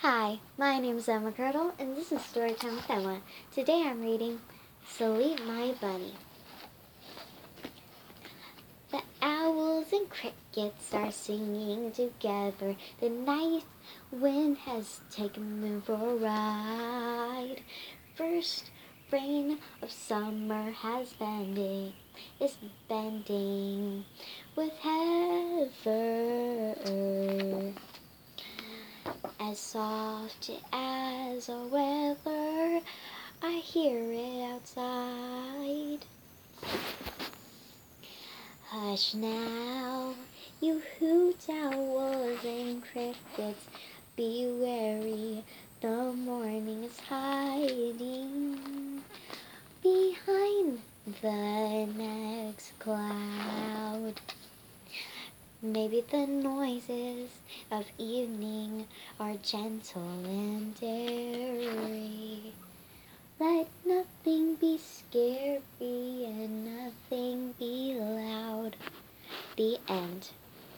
Hi, my name is Emma Girdle, and this is Storytime with Emma. Today I'm reading Sleep My Bunny. The owls and crickets are singing together. The night wind has taken them for a ride. First rain of summer has bending, is bending with heather as soft as a weather. I hear it outside. Hush now, you hoot owls and crickets, be wary, the morning is hiding behind the next cloud. Maybe the noises of evening are gentle and airy. Let nothing be scary and nothing be loud. The end.